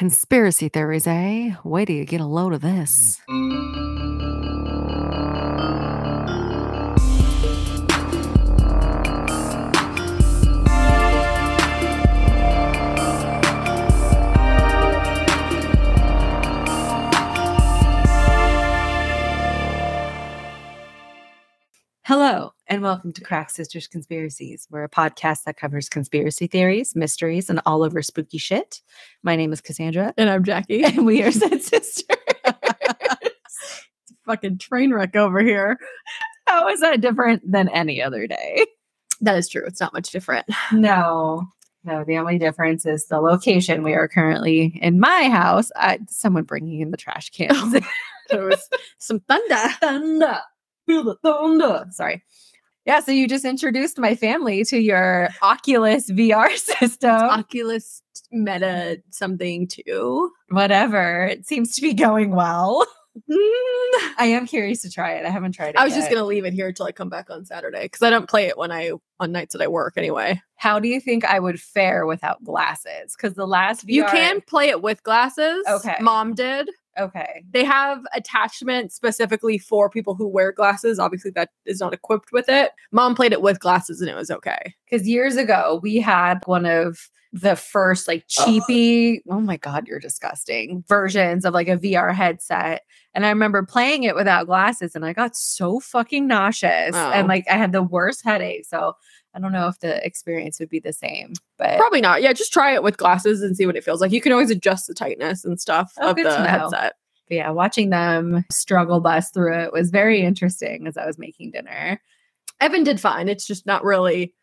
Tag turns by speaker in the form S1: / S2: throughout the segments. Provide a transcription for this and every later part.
S1: Conspiracy theories, eh? Wait till you get a load of this. Hello, and welcome to Crack Sisters Conspiracies. We're a podcast that covers conspiracy theories, mysteries, and all over spooky shit. My name is Cassandra,
S2: And I'm Jackie.
S1: and we are said sisters.
S2: Fucking train wreck over here.
S1: How is that different than any other day?
S2: That is true. It's not much different.
S1: No, no. The only difference is the location. We are currently in my house. Uh, someone bringing in the trash cans.
S2: There was some thunder.
S1: thunder. Feel the thunder. Sorry. Yeah, so you just introduced my family to your Oculus VR system.
S2: Oculus Meta something too.
S1: Whatever. It seems to be going well.
S2: Mm.
S1: I am curious to try it. I haven't tried it.
S2: I was just gonna leave it here until I come back on Saturday because I don't play it when I on nights that I work anyway.
S1: How do you think I would fare without glasses? Because the last VR,
S2: You can play it with glasses.
S1: Okay.
S2: Mom did.
S1: Okay.
S2: They have attachments specifically for people who wear glasses. Obviously, that is not equipped with it. Mom played it with glasses and it was okay.
S1: Because years ago we had one of the first like cheapy, oh my god, you're disgusting versions of like a VR headset. And I remember playing it without glasses and I got so fucking nauseous
S2: Oh.
S1: and like I had the worst headache. So I don't know if the experience would be the same. But
S2: Probably not. Yeah, just try it with glasses and see what it feels like. You can always adjust the tightness and stuff
S1: Oh,
S2: of the headset.
S1: But yeah, watching them struggle bust through it was very interesting as I was making dinner.
S2: Evan did fine. It's just not really.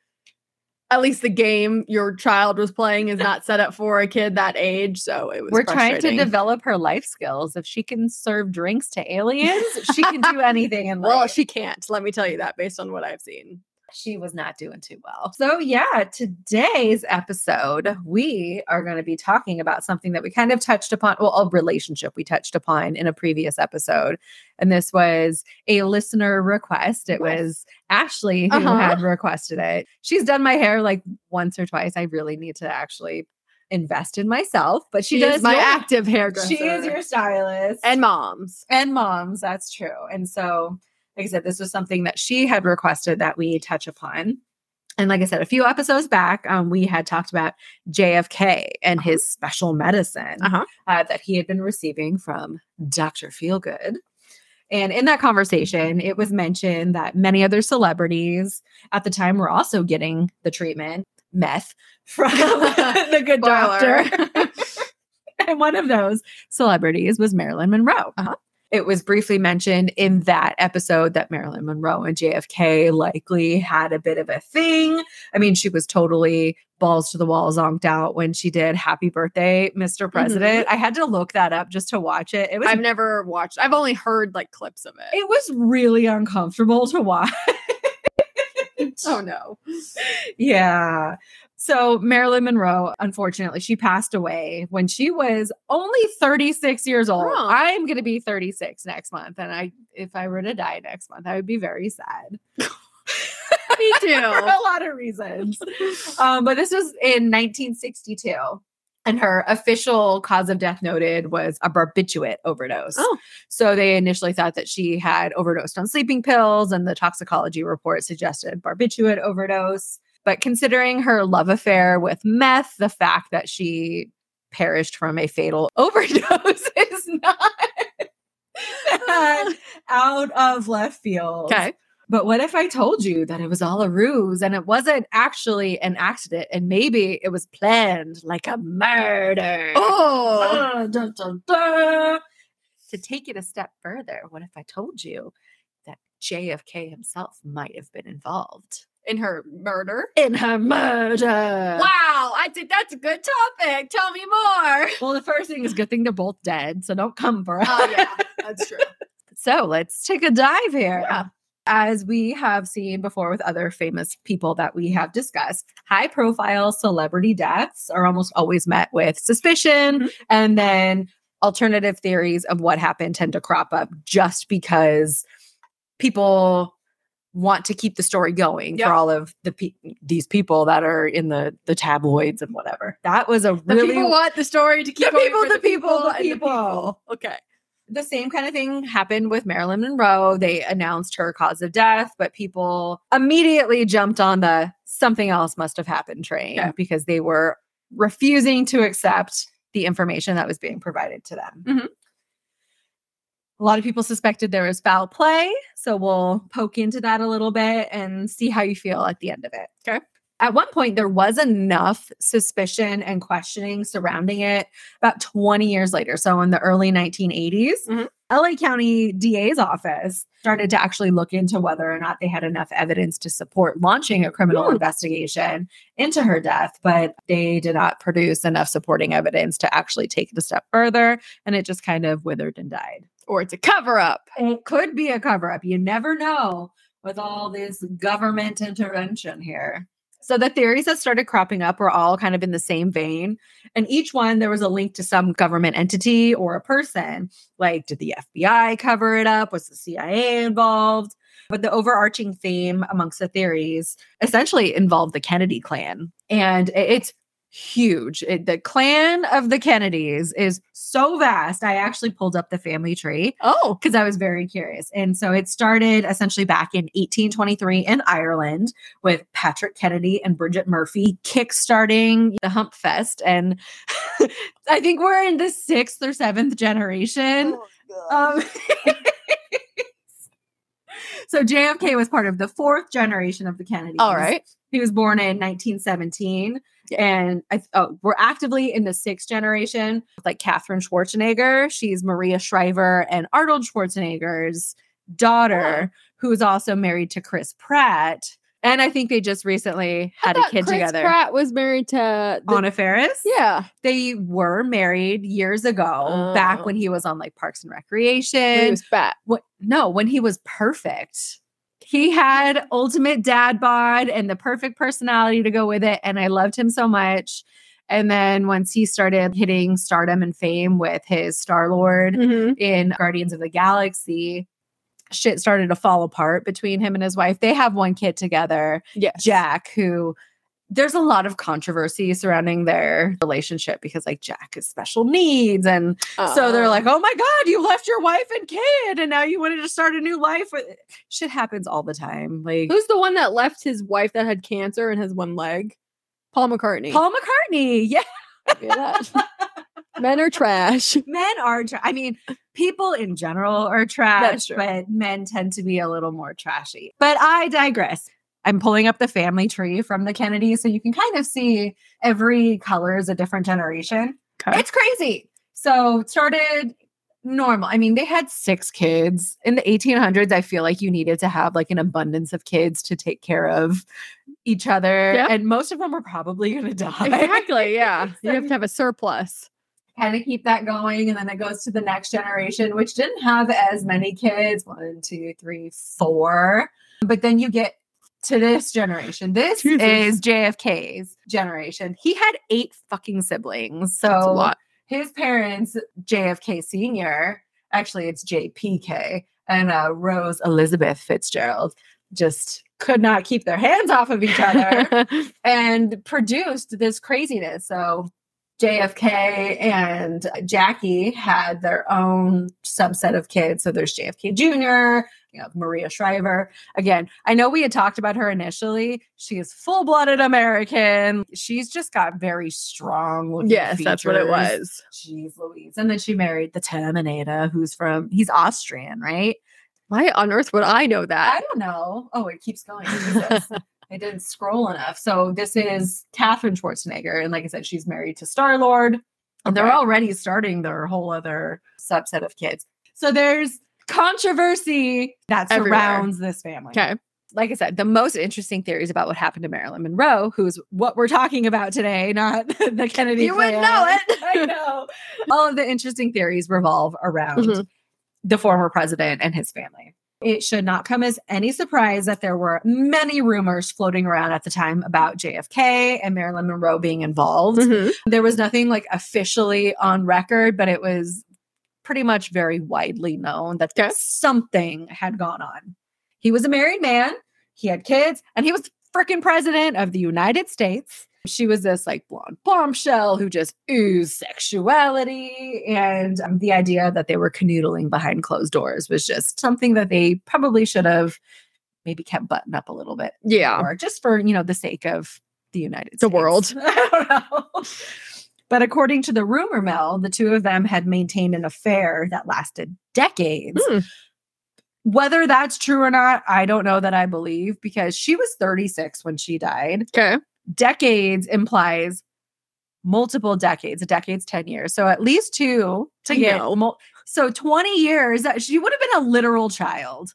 S2: At least the game your child was playing is not set up for a kid that age, so it was.
S1: We're trying to develop her life skills. If she can serve drinks to aliens, she can do anything in life.
S2: Well, she can't. Let me tell you that based on what I've seen.
S1: She was not doing too well. So, yeah, today's episode, we are going to be talking about something that we kind of touched upon. Well, a relationship we touched upon in a previous episode. And this was a listener request. It was Ashley who
S2: Uh-huh.
S1: had requested it. She's done my hair like once or twice. I really need to actually invest in myself, but she,
S2: She,
S1: does
S2: my
S1: your-
S2: active hairdresser.
S1: She is your stylist
S2: and moms.
S1: and moms that's true and so like i said this was something that she had requested that we touch upon and like i said a few episodes back um, we had talked about jfk and his special medicine
S2: Uh-huh.
S1: uh, that he had been receiving from dr feelgood and in that conversation it was mentioned that many other celebrities at the time were also getting the treatment meth from the good doctor and one of those celebrities was Marilyn Monroe.
S2: Uh-huh.
S1: It was briefly mentioned in that episode that Marilyn Monroe and JFK likely had a bit of a thing. I mean, she was totally balls to the wall, zonked out when she did Happy Birthday, Mr. Mm-hmm. President. I had to look that up just to watch it. It was
S2: I've never watched. I've only heard like clips of it.
S1: it was really uncomfortable to watch.
S2: oh no.
S1: Yeah. So Marilyn Monroe, unfortunately, she passed away when she was only 36 years old.
S2: Oh.
S1: I'm going to be 36 next month and I if I were to die next month, I would be very sad.
S2: Me too.
S1: For a lot of reasons. Um, but this was in 1962 and her official cause of death noted was a barbiturate overdose.
S2: Oh.
S1: So they initially thought that she had overdosed on sleeping pills, and the toxicology report suggested barbiturate overdose. But considering her love affair with meth, the fact that she perished from a fatal overdose is not out of left field.
S2: Okay.
S1: But what if I told you that it was all a ruse and it wasn't actually an accident and maybe it was planned like a murder?
S2: Oh.
S1: Dun, dun, dun. To take it a step further, what if I told you that JFK himself might have been involved
S2: In her murder.
S1: in her murder?
S2: Wow, I think that's a good topic. Tell me more.
S1: Well, the first thing is good thing they're both dead, so don't come for us.
S2: Oh yeah, that's true.
S1: So let's take a dive here.
S2: Yeah.
S1: As we have seen before with other famous people that we have discussed, high profile celebrity deaths are almost always met with suspicion
S2: Mhm.
S1: and then alternative theories of what happened tend to crop up just because people want to keep the story going
S2: Yep.
S1: for all of the pe- these people that are in the the tabloids and whatever. That was a
S2: The
S1: really
S2: people want the story to keep
S1: The
S2: going
S1: people,
S2: for
S1: the people, the
S2: and
S1: people.
S2: Okay.
S1: the same kind of thing happened with Marilyn Monroe. They announced her cause of death, but people immediately jumped on the something else must have happened train because they were refusing to accept the information that was being provided to them.
S2: Mhm.
S1: A lot of people suspected there was foul play. So we'll poke into that a little bit and see how you feel at the end of it.
S2: Okay.
S1: At one point, there was enough suspicion and questioning surrounding it about 20 years later. So in the early 1980s,
S2: Mhm.
S1: LA County DA's office started to actually look into whether or not they had enough evidence to support launching a criminal
S2: Hmm.
S1: investigation into her death, but they did not produce enough supporting evidence to actually take it a step further. And it just kind of withered and died.
S2: Or it's a cover up.
S1: It could be a cover up. You never know with all this government intervention here. So the theories that started cropping up were all kind of in the same vein. And each one, there was a link to some government entity or a person. Like, did the FBI cover it up? Was the CIA involved? But the overarching theme amongst the theories essentially involved the Kennedy clan. And it's huge. It- the clan of the Kennedys is so vast. I actually pulled up the family tree
S2: Oh.
S1: because I was very curious. And so it started essentially back in 1823 in Ireland with Patrick Kennedy and Bridget Murphy kickstarting the Hump Fest. And I think we're in the sixth or seventh generation. Um, so JFK was part of the fourth generation of the Kennedys.
S2: All right.
S1: He was born in 1917.
S2: Yeah.
S1: And I, oh, we're actively in the sixth generation, like Catherine Schwarzenegger. She's Maria Shriver and Arnold Schwarzenegger's daughter, who's also married to Chris Pratt. And I think they just recently had a kid
S2: Chris
S1: together.
S2: Pratt was married to the,
S1: Anna Faris.
S2: Yeah.
S1: They were married years ago, back
S2: Oh.
S1: when he was on like Parks and
S2: When
S1: Recreation.
S2: he was fat.
S1: What? No, when he was perfect. He had ultimate dad bod and the perfect personality to go with it. And I loved him so much. And then once he started hitting stardom and fame with his Star Lord
S2: Mhm.
S1: in Guardians of the Galaxy, shit started to fall apart between him and his wife. They have one kid together,
S2: Yes.
S1: Jack, who there's a lot of controversy surrounding their relationship because like Jack has special needs and so they're like, "Oh my god, you left your wife and kid, and now you wanted to start a new life." Shit happens all the time. Like
S2: Who's the one that left his wife that had cancer and has one leg? Paul McCartney.
S1: Paul McCartney. Yeah,
S2: Yeah, Men are trash.
S1: men are. Tra- I mean, people in general are trash, but men tend to be a little more trashy. But I digress. I'm pulling up the family tree from the Kennedys, so you can kind of see every color is a different generation.
S2: Okay.
S1: It's crazy. So started normal. I mean, they had six kids. In the 1800s, I feel like you needed to have like an abundance of kids to take care of each other.
S2: Yeah.
S1: And most of them were probably going to die.
S2: Exactly. Yeah. You have to have a surplus.
S1: kind of keep that going. And then it goes to the next generation, which didn't have as many kids one, two, three, four. But then you get to this generation. This
S2: Jesus.
S1: is JFK's generation. He had eight fucking siblings. So
S2: That's a lot.
S1: his parents, JFK Sr., actually, it's JPK, and uh, Rose Elizabeth Fitzgerald just could not keep their hands off of each other and produced this craziness. So JFK and Jackie had their own subset of kids. So there's JFK Jr., you know, Maria Shriver. Again, I know we had talked about her initially. She is full blooded American. She's just got very strong. looking
S2: yes, that's what it was.
S1: She's Louise. And then she married the Terminator, who's from, he's Austrian, right?
S2: Why on earth would I know that?
S1: I don't know. Oh, it keeps going. I didn't scroll enough. So this is Catherine Schwarzenegger. And like I said, she's married to Star Lord. And they're already starting their whole other subset of kids. So there's controversy that
S2: Everywhere.
S1: surrounds this family.
S2: Okay.
S1: Like I said, the most interesting theories about what happened to Marilyn Monroe, who's what we're talking about today, not the Kennedy.
S2: You wouldn't know it.
S1: I know. All of the interesting theories revolve around
S2: Mhm.
S1: the former president and his family. It should not come as any surprise that there were many rumors floating around at the time about JFK and Marilyn Monroe being involved.
S2: Mhm.
S1: There was nothing like officially on record, but it was pretty much very widely known that
S2: Okay.
S1: something had gone on. He was a married man, he had kids, and he was freaking president of the United States. She was this like blonde bombshell who just oozed sexuality. And um, the idea that they were canoodling behind closed doors was just something that they probably should have maybe kept buttoned up a little bit
S2: Yeah.
S1: or just for, you know, the sake of the United
S2: The
S1: States.
S2: world.
S1: I don't know. But according to the rumor mill, the two of them had maintained an affair that lasted decades.
S2: Hmm.
S1: Whether that's true or not, I don't know that I believe because she was 36 when she died.
S2: Okay.
S1: Decades implies multiple decades. A decade's 10 years. So at least two to get mul- so 20 years. She would have been a literal child.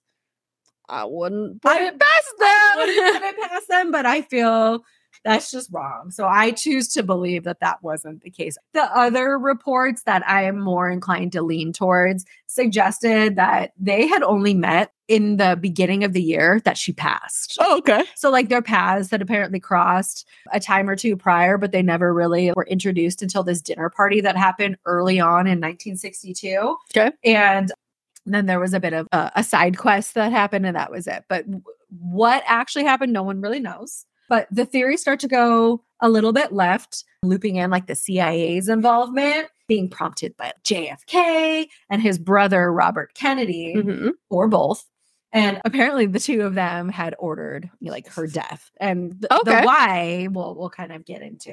S2: I wouldn't put
S1: I-
S2: it past
S1: I wouldn't
S2: them.
S1: put it past them, but I feel that's just wrong. So I choose to believe that that wasn't the case. The other reports that I am more inclined to lean towards suggested that they had only met in the beginning of the year that she passed.
S2: oh, okay.
S1: So, like, their paths had apparently crossed a time or two prior, but they never really were introduced until this dinner party that happened early on in 1962.
S2: Okay.
S1: And then there was a bit of a, a side quest that happened, and that was it. But what actually happened, no one really knows. But the theories start to go a little bit left, looping in like the CIA's involvement, being prompted by JFK and his brother, Robert Kennedy
S2: hmm
S1: or both. And apparently, the two of them had ordered like her death, and th-
S2: Okay.
S1: the why we'll we'll kind of get into.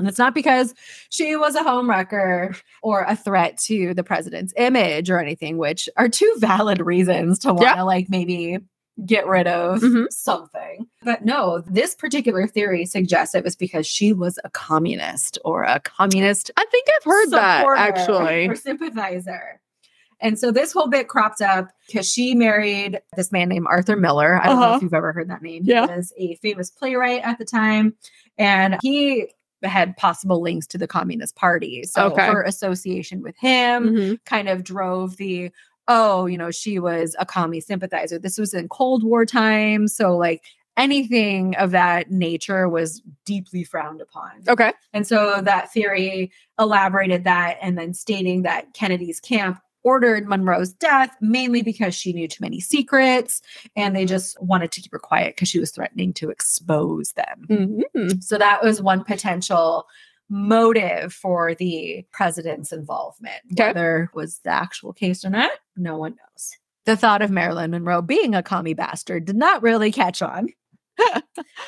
S1: And it's not because she was a homewrecker or a threat to the president's image or anything, which are two valid reasons to want to
S2: Yeah.
S1: like maybe get rid of
S2: Mhm.
S1: something. But no, this particular theory suggests it was because she was a communist or a communist
S2: I think I've heard that actually.
S1: or sympathizer. And so this whole bit cropped up because she married this man named Arthur Miller. I don't know
S2: Uh-huh.
S1: if you've ever heard that name.
S2: Yeah.
S1: He was a famous playwright at the time. And he had possible links to the Communist Party. So
S2: Okay.
S1: her association with him
S2: Mhm.
S1: kind of drove the oh, you know, she was a commie sympathizer. This was in Cold War time. So like anything of that nature was deeply frowned upon.
S2: Okay.
S1: And so that theory elaborated that and then stating that Kennedy's camp ordered Monroe's death mainly because she knew too many secrets and they just wanted to keep her quiet because she was threatening to expose them.
S2: Mhm.
S1: So that was one potential motive for the president's involvement.
S2: Okay.
S1: Whether it was the actual case or not, no one knows. The thought of Marilyn Monroe being a commie bastard did not really catch on.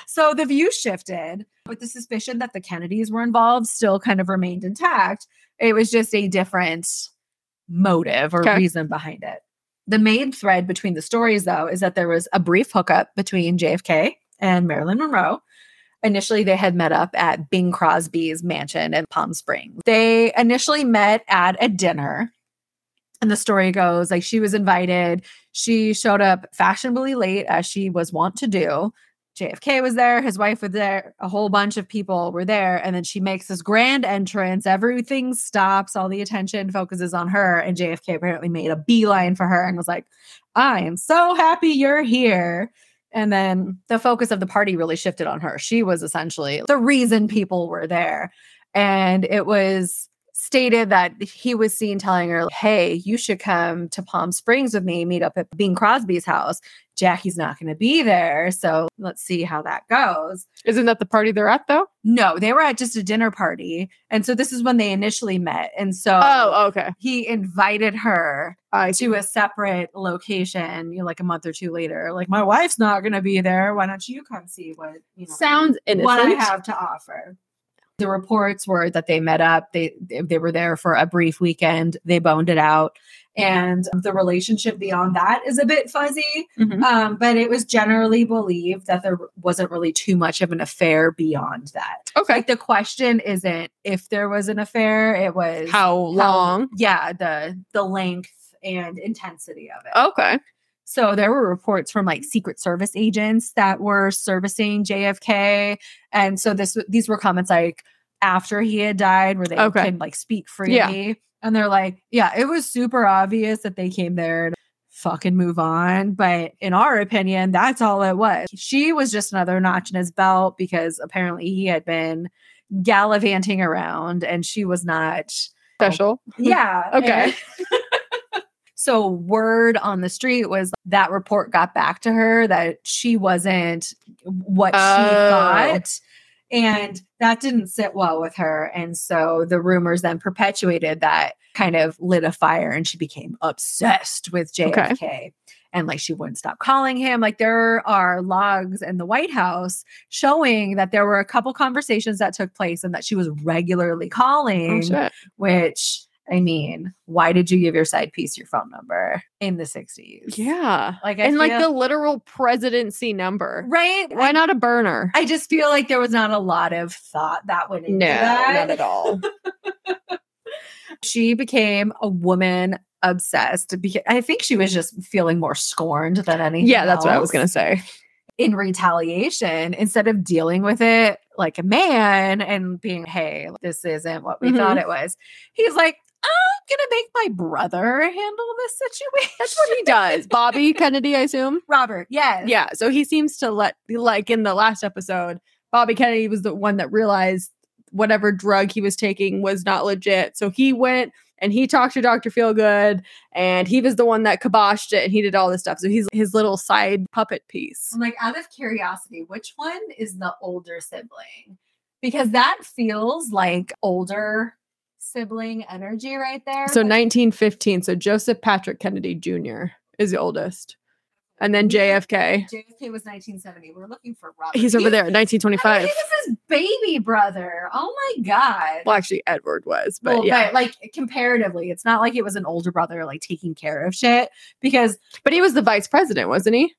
S1: so the view shifted, but the suspicion that the Kennedys were involved still kind of remained intact. It was just a different motive or
S2: Okay.
S1: reason behind it. The main thread between the stories, though, is that there was a brief hookup between JFK and Marilyn Monroe. Initially, they had met up at Bing Crosby's mansion in Palm Springs. They initially met at a dinner. And the story goes like she was invited. She showed up fashionably late, as she was wont to do. JFK was there, his wife was there, a whole bunch of people were there. And then she makes this grand entrance. Everything stops, all the attention focuses on her. And JFK apparently made a beeline for her and was like, I am so happy you're here. And then the focus of the party really shifted on her. She was essentially the reason people were there. And it was stated that he was seen telling her, Hey, you should come to Palm Springs with me, meet up at Bing Crosby's house. Jackie's not going to be there. So let's see how that goes.
S2: Isn't that the party they're at though?
S1: No, they were at just a dinner party. And so this is when they initially met. And so
S2: Oh, okay.
S1: he invited her
S2: I
S1: to a separate location, you know, like a month or two later. Like, my wife's not going to be there. Why don't you come see what, you know,
S2: sounds innocent.
S1: what I have to offer? The reports were that they met up. They they- were there for a brief weekend. They boned it out, and the relationship beyond that is a bit fuzzy.
S2: Mhm.
S1: Um, but it was generally believed that there wasn't really too much of an affair beyond that.
S2: Okay.
S1: Like the question isn't if there was an affair; it was
S2: How long?
S1: yeah, the the length and intensity of it.
S2: Okay.
S1: So there were reports from like Secret Service agents that were servicing JFK, and so this these were comments like after he had died, where they
S2: Okay.
S1: can like speak freely,
S2: Yeah.
S1: and they're like, yeah, it was super obvious that they came there to fucking move on, but in our opinion, that's all it was. She was just another notch in his belt because apparently he had been gallivanting around, and she was not
S2: Special.
S1: yeah.
S2: Okay.
S1: So, word on the street was that report got back to her that she wasn't what she
S2: Oh.
S1: thought. And that didn't sit well with her. And so the rumors then perpetuated that kind of lit a fire and she became obsessed with JFK. And like she wouldn't stop calling him. Like there are logs in the White House showing that there were a couple conversations that took place and that she was regularly
S2: Oh,
S1: calling
S2: shit.
S1: which I mean, why did you give your side piece your phone number in the 60s?
S2: Yeah.
S1: Like, I
S2: and like the literal presidency number.
S1: right?
S2: Why
S1: I,
S2: not a burner?
S1: I just feel like there was not a lot of thought that went into
S2: no,
S1: that.
S2: not at all.
S1: She became a woman obsessed because I think she was just feeling more scorned than anything.
S2: yeah, that's what I was gonna say.
S1: in retaliation instead of dealing with it like a man and being, hey, this isn't what we
S2: Mhm.
S1: thought it was. He's like, I'm gonna make my brother handle this situation.
S2: That's what he does. Bobby Kennedy, I assume.
S1: Robert, yes.
S2: Yeah. So he seems to let, like in the last episode, Bobby Kennedy was the one that realized whatever drug he was taking was not legit. So he went and he talked to Dr. Feelgood and he was the one that kiboshed it and he did all this stuff. So he's his little side puppet piece.
S1: I'm like, out of curiosity, which one is the older sibling? Because that feels like older sibling energy right there.
S2: So 1915. So Joseph Patrick Kennedy Jr. is the oldest. And then JFK.
S1: JFK was 1970. We're looking for Robert.
S2: He's over
S1: He-
S2: there,
S1: I mean,
S2: 1925.
S1: he was his baby brother. Oh my god.
S2: Well, actually, Edward was, but
S1: Well,
S2: yeah.
S1: but like comparatively, it's not like it was an older brother like taking care of shit. Because
S2: But he was the vice president, wasn't he?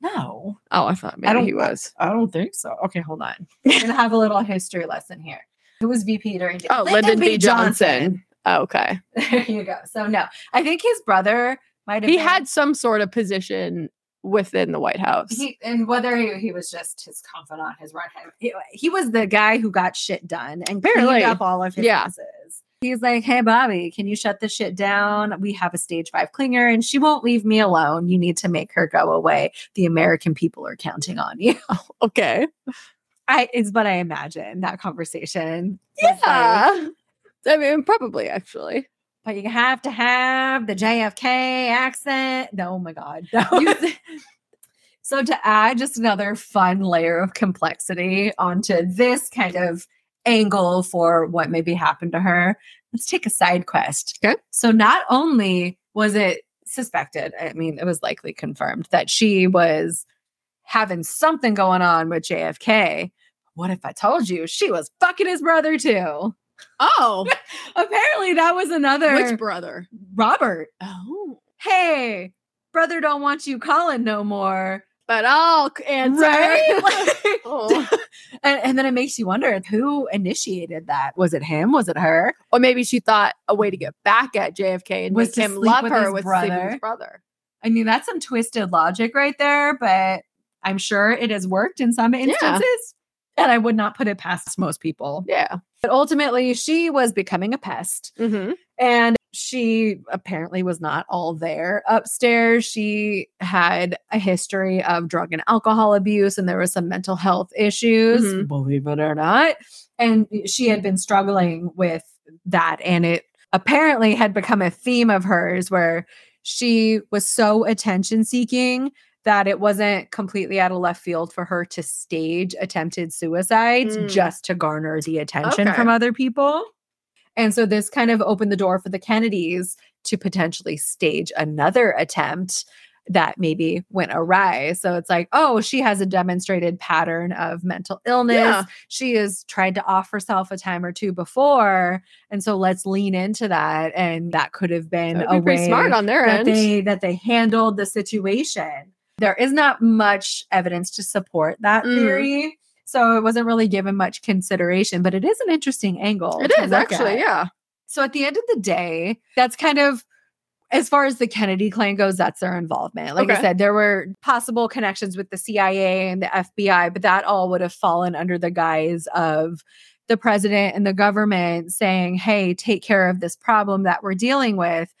S1: no,
S2: Oh, I thought maybe
S1: I
S2: he was.
S1: I don't think so. Okay, hold on. We're gonna have a little history lesson here. Who was VP during?
S2: Oh, Lyndon B. Johnson. Oh, okay.
S1: There you go. So no, I think his brother might have.
S2: He
S1: been-
S2: had some sort of position within the White House.
S1: He, and whether he, he was just his confidant, his right hand, he, he was the guy who got shit done and
S2: Apparently.
S1: cleaned up all of his
S2: Yeah.
S1: messes. He's like, "Hey, Bobby, can you shut this shit down? We have a stage five clinger, and she won't leave me alone. You need to make her go away. The American people are counting on you."
S2: okay.
S1: I is what I imagine that conversation. was.
S2: Yeah. I mean, probably actually.
S1: but you have to have the JFK accent. No, oh my God. No. so, to add just another fun layer of complexity onto this kind of angle for what maybe happened to her, let's take a side quest.
S2: Okay.
S1: So, not only was it suspected, I mean, it was likely confirmed that she was having something going on with JFK. What if I told you she was fucking his brother too?
S2: Oh,
S1: Apparently, that was another
S2: which brother?
S1: Robert.
S2: Oh,
S1: Hey, brother, don't want you calling no more.
S2: but I'll answer.
S1: Right?
S2: Oh.
S1: and, and then it makes you wonder who initiated that. Was it him? Was it her?
S2: Or maybe she thought a way to get back at JFK and
S1: Was
S2: make him love her
S1: his
S2: with sleeping with
S1: brother.
S2: his brother.
S1: I mean, that's some twisted logic right there, but I'm sure it has worked in some instances. And I would not put it past most people.
S2: Yeah.
S1: But ultimately, she was becoming a pest.
S2: Mm-hmm.
S1: And she apparently was not all there upstairs. She had a history of drug and alcohol abuse, and there was some mental health issues,
S2: Mhm.
S1: believe it or not. And she had been struggling with that. And it apparently had become a theme of hers where she was so attention seeking that it wasn't completely out of left field for her to stage attempted suicides
S2: Mm.
S1: just to garner the attention
S2: Okay.
S1: from other people. And so this kind of opened the door for the Kennedys to potentially stage another attempt that maybe went awry. So it's like, oh, she has a demonstrated pattern of mental illness.
S2: Yeah.
S1: She has tried to off herself a time or two before. And so let's lean into that. And that could have been a
S2: be
S1: way
S2: smart on their
S1: that
S2: end.
S1: they that they handled the situation. There is not much evidence to support that
S2: Mm.
S1: theory. So it wasn't really given much consideration, but it is an interesting angle.
S2: it is actually,
S1: at.
S2: yeah.
S1: So at the end of the day, that's kind of as far as the Kennedy clan goes, that's their involvement. Like I said, there were possible connections with the CIA and the FBI, but that all would have fallen under the guise of the president and the government saying, hey, take care of this problem that we're dealing with,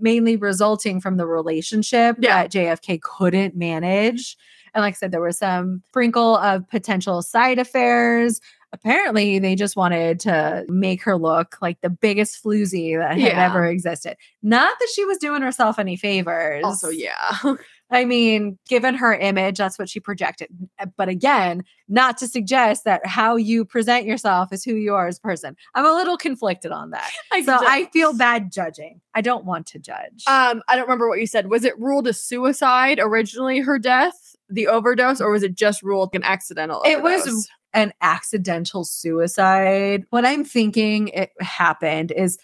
S1: mainly resulting from the relationship
S2: Yeah.
S1: that JFK couldn't manage. And like I said, there was some sprinkle of potential side affairs, apparently they just wanted to make her look like the biggest floozy that had
S2: Yeah.
S1: ever existed. Not that she was doing herself any favors.
S2: Also, yeah.
S1: I mean, given her image, that's what she projected. But again, not to suggest that how you present yourself is who you are as a person. I'm a little conflicted on that. So I feel bad judging. I don't want to judge.
S2: Um, I don't remember what you said. Was it ruled a suicide originally, her death, the overdose, or was it just ruled an accidental?
S1: It was an accidental suicide. What I'm thinking it happened is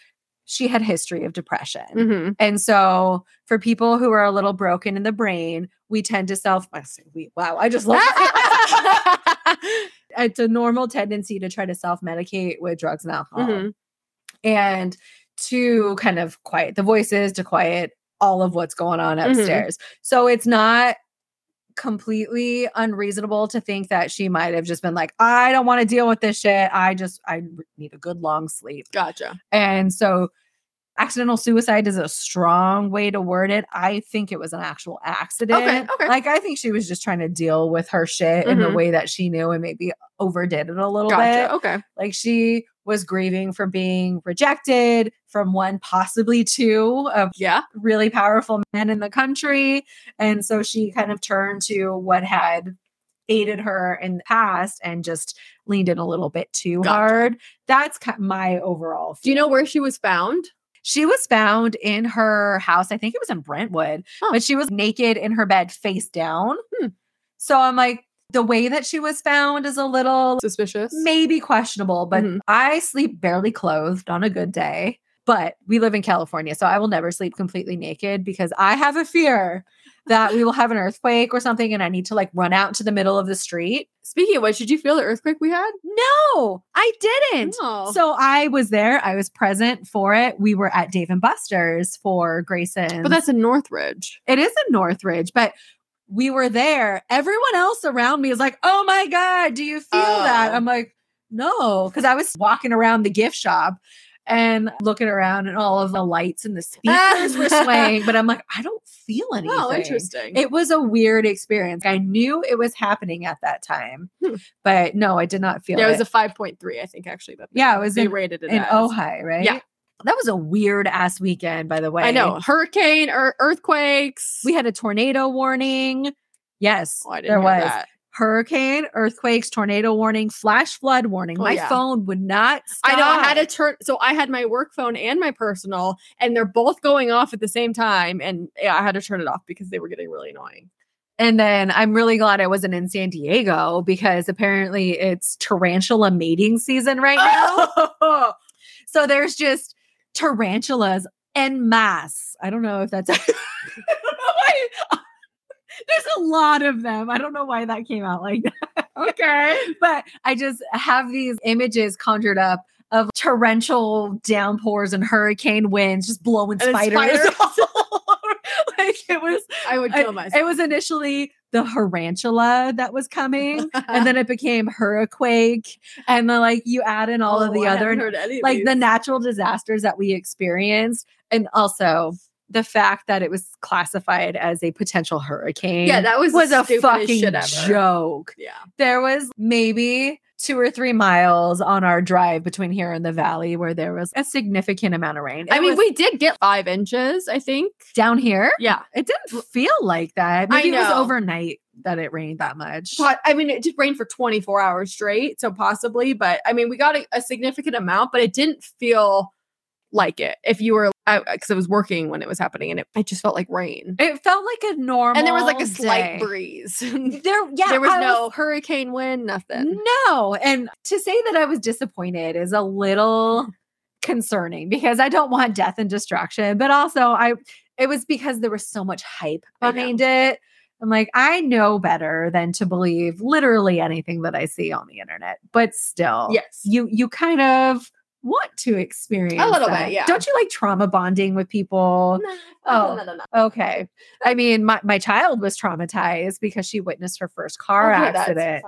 S1: she had history of depression.
S2: Mhm.
S1: And so for people who are a little broken in the brain, we tend to self we wow, I just love it's a normal tendency to try to self-medicate with drugs and alcohol.
S2: Mhm.
S1: And to kind of quiet the voices, to quiet all of what's going on
S2: Mhm.
S1: upstairs. So it's not completely unreasonable to think that she might have just been like, I don't want to deal with this shit. I just I need a good long sleep.
S2: Gotcha.
S1: And so accidental suicide is a strong way to word it. I think it was an actual accident.
S2: okay.
S1: Like I think she was just trying to deal with her shit in the
S2: Mhm.
S1: way that she knew and maybe overdid it a little bit.
S2: Okay.
S1: Like she was grieving from being rejected from one, possibly two of
S2: Yeah.
S1: really powerful men in the country. And so she kind of turned to what had aided her in the past and just leaned in a little bit too
S2: Gotcha.
S1: hard. That's my overall.
S2: Do you know where she was found?
S1: She was found in her house. I think it was in Brentwood,
S2: Huh.
S1: but she was naked in her bed face down.
S2: Hmm.
S1: So I'm like, the way that she was found is a little
S2: Suspicious.
S1: maybe questionable, but
S2: Mhm.
S1: I sleep barely clothed on a good day. But we live in California, so I will never sleep completely naked because I have a fear that we will have an earthquake or something and I need to like run out to the middle of the street.
S2: Speaking of which, did you feel the earthquake we had?
S1: No, I didn't.
S2: No.
S1: So I was there. I was present for it. We were at Dave and Buster's for Grayson.
S2: but that's in Northridge.
S1: it is in Northridge, but we were there. Everyone else around me is like, "Oh my god, do you feel that?"
S2: Oh.
S1: I'm like, "No," because I was walking around the gift shop and looking around, and all of the lights and the speakers were swaying. But I'm like, I don't feel anything.
S2: Oh, interesting.
S1: It was a weird experience. I knew it was happening at that time,
S2: Hmm.
S1: but no, I did not feel
S2: yeah, it
S1: it.
S2: was a 5.3, I think, actually. But
S1: Yeah, it was
S2: they rated it
S1: in
S2: as.
S1: Ojai, right?
S2: Yeah.
S1: That was a weird ass weekend, by the way.
S2: I know. Hurricane or earthquakes.
S1: We had a tornado warning. Yes,
S2: Oh,
S1: there was
S2: that.
S1: hurricane, earthquakes, tornado warning, flash flood warning.
S2: Oh,
S1: My
S2: yeah.
S1: phone would not stop.
S2: I know. I had to turn. So I had my work phone and my personal, and they're both going off at the same time. And yeah, I had to turn it off because they were getting really annoying.
S1: And then I'm really glad I wasn't in San Diego because apparently it's tarantula mating season right now. So there's just tarantulas en masse. I don't know if that's. I why- There's a lot of them. I don't know why that came out like that.
S2: okay.
S1: But I just have these images conjured up of torrential downpours and hurricane winds just blowing
S2: And
S1: spiders.
S2: spiders.
S1: like it was
S2: I would kill myself.
S1: it was initially the tarantula that was coming, and then it became hurricane, and then like you add in all of
S2: Oh,
S1: the
S2: I
S1: other
S2: of
S1: like the natural disasters that we experienced, and also the fact that it was classified as a potential hurricane.
S2: yeah, that was,
S1: was a fucking joke.
S2: Yeah.
S1: There was maybe two or three miles on our drive between here and the valley where there was a significant amount of rain.
S2: I mean, we did get five inches, I think.
S1: down here.
S2: Yeah.
S1: It didn't feel like that.
S2: I
S1: Maybe it was overnight that it rained that much.
S2: But I mean, it did rain for 24 hours straight. So possibly, but I mean, we got a, a significant amount, but it didn't feel like it if you were because I was working when it was happening and it, it just felt like rain.
S1: It felt like a normal,
S2: and there was like a slight
S1: day.
S2: breeze.
S1: There, yeah,
S2: there was
S1: I
S2: no hurricane wind, nothing.
S1: no. And to say that I was disappointed is a little concerning because I don't want death and destruction, but also I, it was because there was so much hype behind it. I'm like, I know better than to believe literally anything that I see on the internet, but still,
S2: Yes.
S1: you you kind of want to experience a
S2: little bit, yeah.
S1: Don't you like trauma bonding with people? Oh.
S2: no, no, no.
S1: Okay. I mean, my, my child was traumatized because she witnessed her first car
S2: Okay,
S1: accident.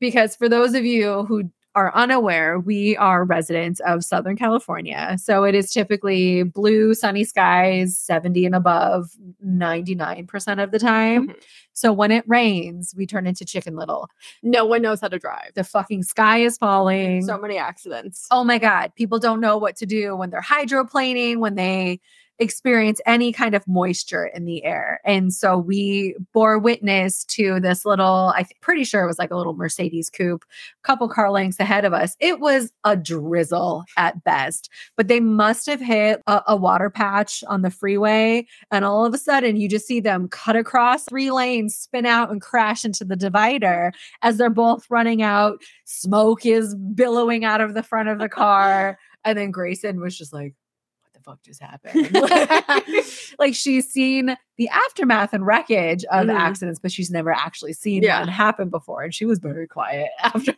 S1: Because for those of you who are unaware, we are residents of Southern California. So it is typically blue, sunny skies, 70 and above 99% of the time.
S2: Mhm.
S1: So when it rains, we turn into Chicken Little.
S2: No one knows how to drive.
S1: The fucking sky is falling.
S2: So many accidents.
S1: oh my God, people don't know what to do when they're hydroplaning, when they experience any kind of moisture in the air. And so we bore witness to this little, I'm pretty sure it was like a little Mercedes coupe, couple car lengths ahead of us. It was a drizzle at best, but they must have hit a, a water patch on the freeway. And all of a sudden, you just see them cut across three lanes, spin out, and crash into the divider as they're both running out. Smoke is billowing out of the front of the car. And then Grayson was just like, fuck just happened? like she's seen the aftermath and wreckage of
S2: Mhm.
S1: accidents, but she's never actually seen
S2: Yeah.
S1: one happen before. And she was very quiet after.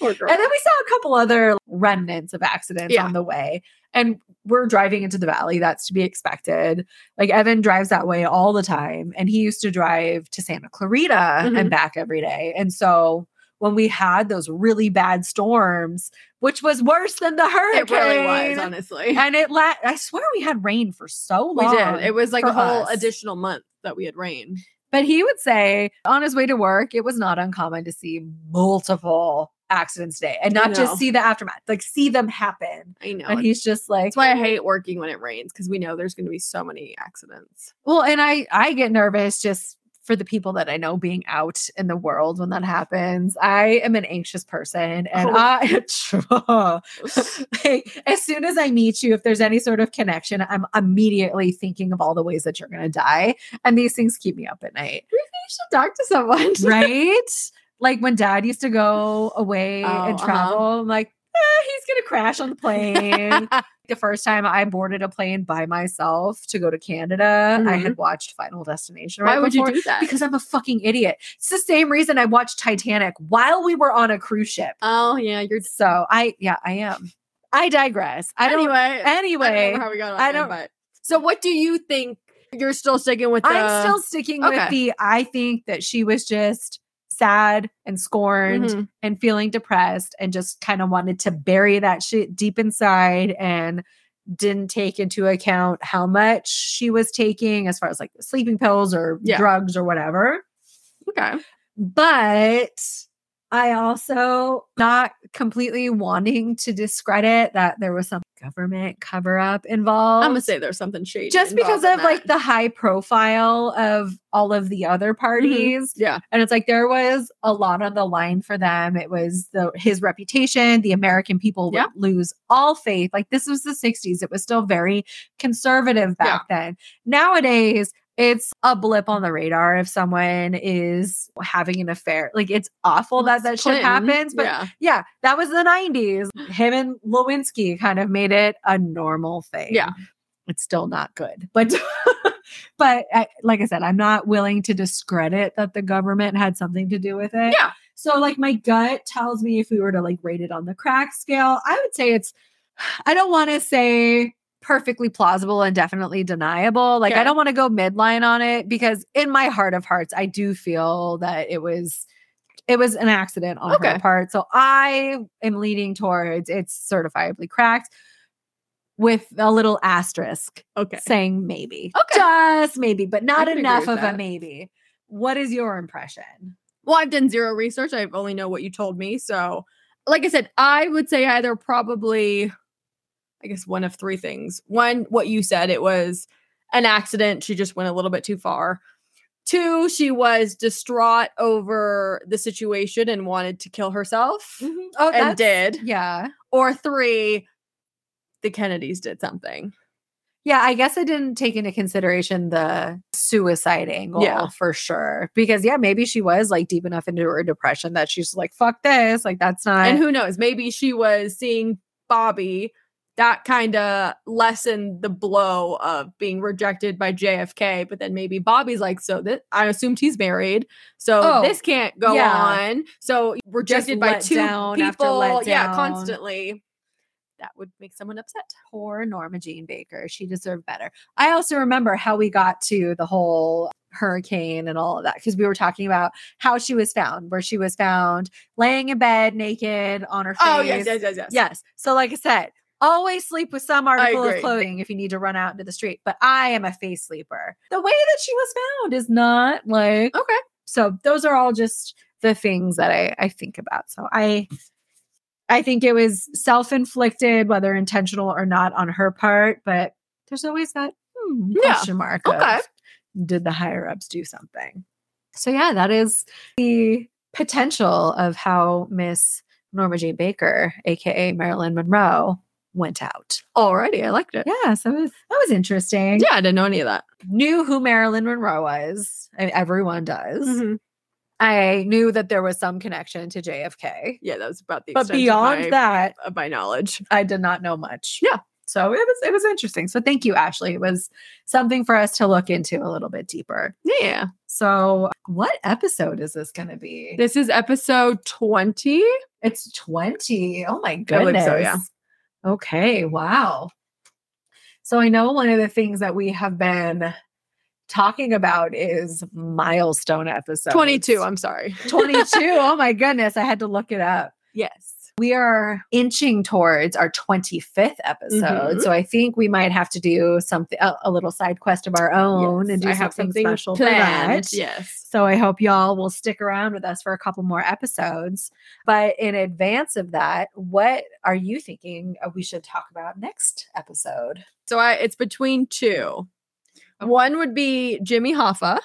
S2: Poor girl.
S1: And then we saw a couple other remnants of accidents
S2: Yeah.
S1: on the way. And we're driving into the valley. That's to be expected. Like Evan drives that way all the time. And he used to drive to Santa Clarita
S2: Mhm.
S1: and back every day. And so when we had those really bad storms, which was worse than the hurricane.
S2: it really was, honestly.
S1: And it la- I swear we had rain for so long.
S2: we did. It was like a whole
S1: us.
S2: additional month that we had rain.
S1: But he would say on his way to work, it was not uncommon to see multiple accidents a day and not just see the aftermath, like see them happen.
S2: I know.
S1: And he's just like,
S2: That's why I hate working when it rains because we know there's going to be so many accidents.
S1: well, and I I get nervous just for the people that I know being out in the world when that happens. I am an anxious person and
S2: Oh.
S1: I like, as soon as I meet you, if there's any sort of connection, I'm immediately thinking of all the ways that you're gonna die. And these things keep me up at night.
S2: Maybe you should talk to someone.
S1: right? like when dad used to go away
S2: Oh,
S1: and
S2: uh-huh.
S1: travel, I'm like, eh, he's gonna crash on the plane. the first time I boarded a plane by myself to go to Canada, I had watched Final Destination.
S2: Why
S1: right
S2: would you do that?
S1: Because I'm a fucking idiot. It's the same reason I watched Titanic while we were on a cruise ship.
S2: oh yeah, you're.
S1: So I, yeah, I am. I digress. I don't.
S2: anyway, I don't
S1: Anyway,
S2: how we got on
S1: I
S2: there,
S1: don't-
S2: but so what do you think? You're still sticking with the.
S1: I'm still sticking
S2: okay.
S1: with the. I think that she was just sad and scorned
S2: Mhm.
S1: and feeling depressed and just kind of wanted to bury that shit deep inside and didn't take into account how much she was taking as far as like sleeping pills or
S2: Yeah.
S1: drugs or whatever.
S2: Okay.
S1: But I also not completely wanting to discredit that there was some government cover up involved.
S2: I'm gonna say there's something shady.
S1: just because of like the high profile of all of the other mm-hmm. parties.
S2: Yeah.
S1: and it's like there was a lot on the line for them. It was the his reputation the american people would lose all faith. Like this was the 60s it was still very conservative back then. Nowadays it's a blip on the radar if someone is having an affair like it's awful that that shit happens but
S2: yeah.
S1: yeah, that was the 90s. Him and Lewinsky kind of made it a normal thing.
S2: Yeah.
S1: It's still not good. But but I, like I said, I'm not willing to discredit that the government had something to do with it.
S2: Yeah.
S1: So like my gut tells me if we were to like rate it on the crack scale, I would say it's I don't want to say perfectly plausible and definitely deniable. Like I don't want to go midline on it because in my heart of hearts I do feel that it was it was an accident on
S2: Okay.
S1: her part. So I am leaning towards it's certifiably cracked with a little asterisk
S2: Okay.
S1: saying maybe.
S2: Okay.
S1: Just maybe, but not enough of a maybe. What is your impression?
S2: Well, I've done zero research. I only know what you told me. So, like I said, I would say either probably, I guess, one of three things. One, what you said, it was an accident. She just went a little bit too far. Two, she was distraught over the situation and wanted to kill herself mm-hmm.
S1: Oh,
S2: and did.
S1: Yeah.
S2: Or three, the Kennedys did something.
S1: Yeah, I guess I didn't take into consideration the suicide angle
S2: Yeah.
S1: for sure. Because yeah, maybe she was like deep enough into her depression that she's like, fuck this. Like that's not
S2: and who knows maybe she was seeing bobby that kind of lessened the blow of being rejected by jfk but then maybe bobby's like so that i assumed he's married so
S1: Oh,
S2: this can't go
S1: yeah.
S2: on so rejected by
S1: let
S2: two
S1: down
S2: people yeah constantly that would make someone upset.
S1: Poor Norma Jeane Baker. She deserved better. I also remember how we got to the whole hurricane and all of that because we were talking about how she was found, where she was found laying in bed naked on her face.
S2: Oh yes, yes, yes, yes.
S1: Yes. So, like I said, always sleep with some article of clothing if you need to run out into the street. But I am a face sleeper. The way that she was found is not like
S2: Okay.
S1: so those are all just the things that I, I think about. So I I think it was self-inflicted, whether intentional or not on her part, but there's always that hmm,
S2: Yeah.
S1: question mark.
S2: Okay.
S1: of, did the higher ups do something? So yeah, that is the potential of how Miss Norma J. Baker, aka Marilyn Monroe, went out.
S2: Alrighty, I liked it.
S1: Yeah, so it was, that was interesting.
S2: Yeah, I didn't know any of that.
S1: Knew who Marilyn Monroe was. I mean, everyone does.
S2: Mhm.
S1: I knew that there was some connection to JFK.
S2: Yeah, that was about the
S1: But
S2: extent
S1: beyond
S2: of my,
S1: that,
S2: of my knowledge.
S1: I did not know much.
S2: Yeah.
S1: So it was it was interesting. So thank you, Ashley. It was something for us to look into a little bit deeper.
S2: Yeah.
S1: So what episode is this gonna be?
S2: This is episode 20.
S1: It's 20. Oh my goodness.
S2: so, yeah.
S1: Okay. Wow. So I know one of the things that we have been talking about is milestone episode
S2: 22, I'm sorry.
S1: 22. oh my goodness. I had to look it up.
S2: Yes.
S1: We are inching towards our 25th episode.
S2: Mhm.
S1: So I think we might have to do something, a, a little side quest of our own and do
S2: I have
S1: something,
S2: something
S1: special for that.
S2: planned. Yes.
S1: So I hope y'all will stick around with us for a couple more episodes. But in advance of that, what are you thinking we should talk about next episode?
S2: So I it's between two. One would be Jimmy Hoffa,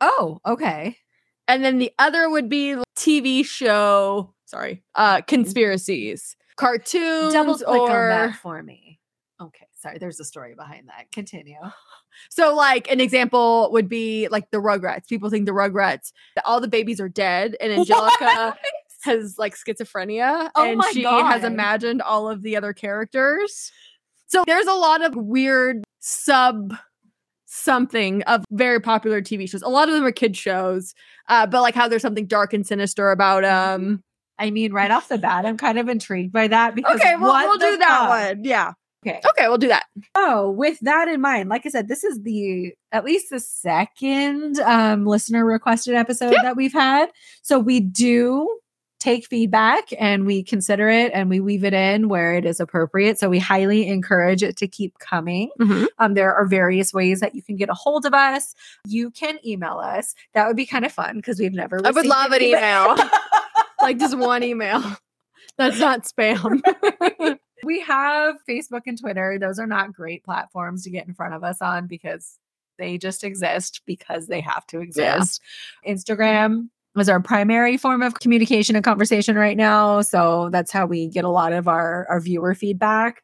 S1: Oh, okay.
S2: and then the other would be TV show, sorry, uh conspiracies. Cartoons
S1: Double click on that for me. Okay, sorry. There's a story behind that. Continue.
S2: So, like an example would be like the Rugrats. People think the Rugrats, all the babies are dead, and Angelica has like schizophrenia,
S1: Oh
S2: and she has imagined all of the other characters. So there's a lot of weird sub something of very popular TV shows. A lot of them are kid shows, uh, but like how there's something dark and sinister about um.
S1: I mean, right off the bat, I'm kind of intrigued by that because
S2: Okay, well we'll do that
S1: fuck?
S2: one. Yeah.
S1: Okay.
S2: Okay, we'll do that.
S1: Oh, with that in mind, like I said, this is the at least the second um, listener requested episode
S2: Yep.
S1: that we've had. So we do take feedback and we consider it and we weave it in where it is appropriate. So we highly encourage it to keep coming.
S2: Mhm.
S1: Um, there are various ways that you can get a hold of us. You can email us. That would be kind of fun because we've never.
S2: I would love an
S1: email.
S2: like just one email. That's not spam.
S1: we have Facebook and Twitter. Those are not great platforms to get in front of us on because they just exist because they have to
S2: Yeah.
S1: exist. Instagram is our primary form of communication and conversation right now. So that's how we get a lot of our, our viewer feedback.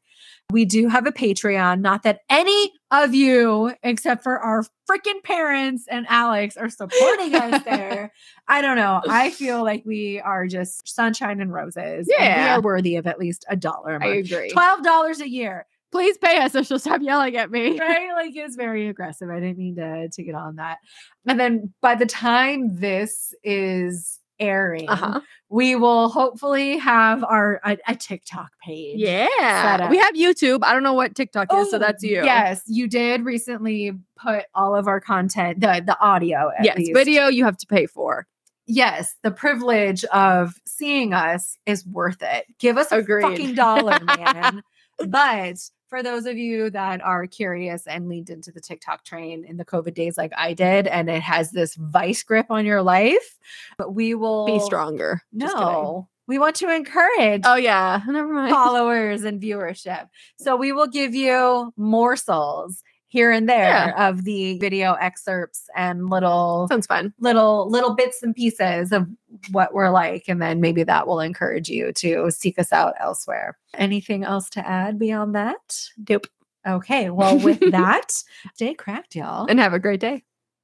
S1: We do have a Patreon. Not that any of you, except for our freaking parents and Alex, are supporting us there. I don't know. I feel like we are just sunshine and roses. and we are worthy of at least a dollar a
S2: I
S1: month.
S2: agree.
S1: Twelve dollars a year,
S2: Please pay us or she'll stop yelling at me.
S1: right? Like it's very aggressive. I didn't mean to to get on that. And then by the time this is airing,
S2: Uh-huh.
S1: we will hopefully have our a, a TikTok page.
S2: Yeah. We have YouTube. I don't know what TikTok is, so that's
S1: Oh,
S2: you.
S1: Yes, you did recently put all of our content, the the audio at
S2: Yes.
S1: least.
S2: Video you have to pay for.
S1: Yes, the privilege of seeing us is worth it. Give us a
S2: Agreed.
S1: fucking dollar, man. but for those of you that are curious and leaned into the TikTok train in the COVID days like I did, and it has this vice grip on your life, but we will
S2: Be stronger.
S1: No, we want to encourage
S2: Oh yeah. Never mind.
S1: followers and viewership. So we will give you morsels here and there of the video excerpts and little
S2: Sounds fun.
S1: little little bits and pieces of what we're like and then maybe that will encourage you to seek us out elsewhere. Anything else to add beyond that?
S2: Dope.
S1: Okay, well with that, stay cracked y'all.
S2: And have a great day.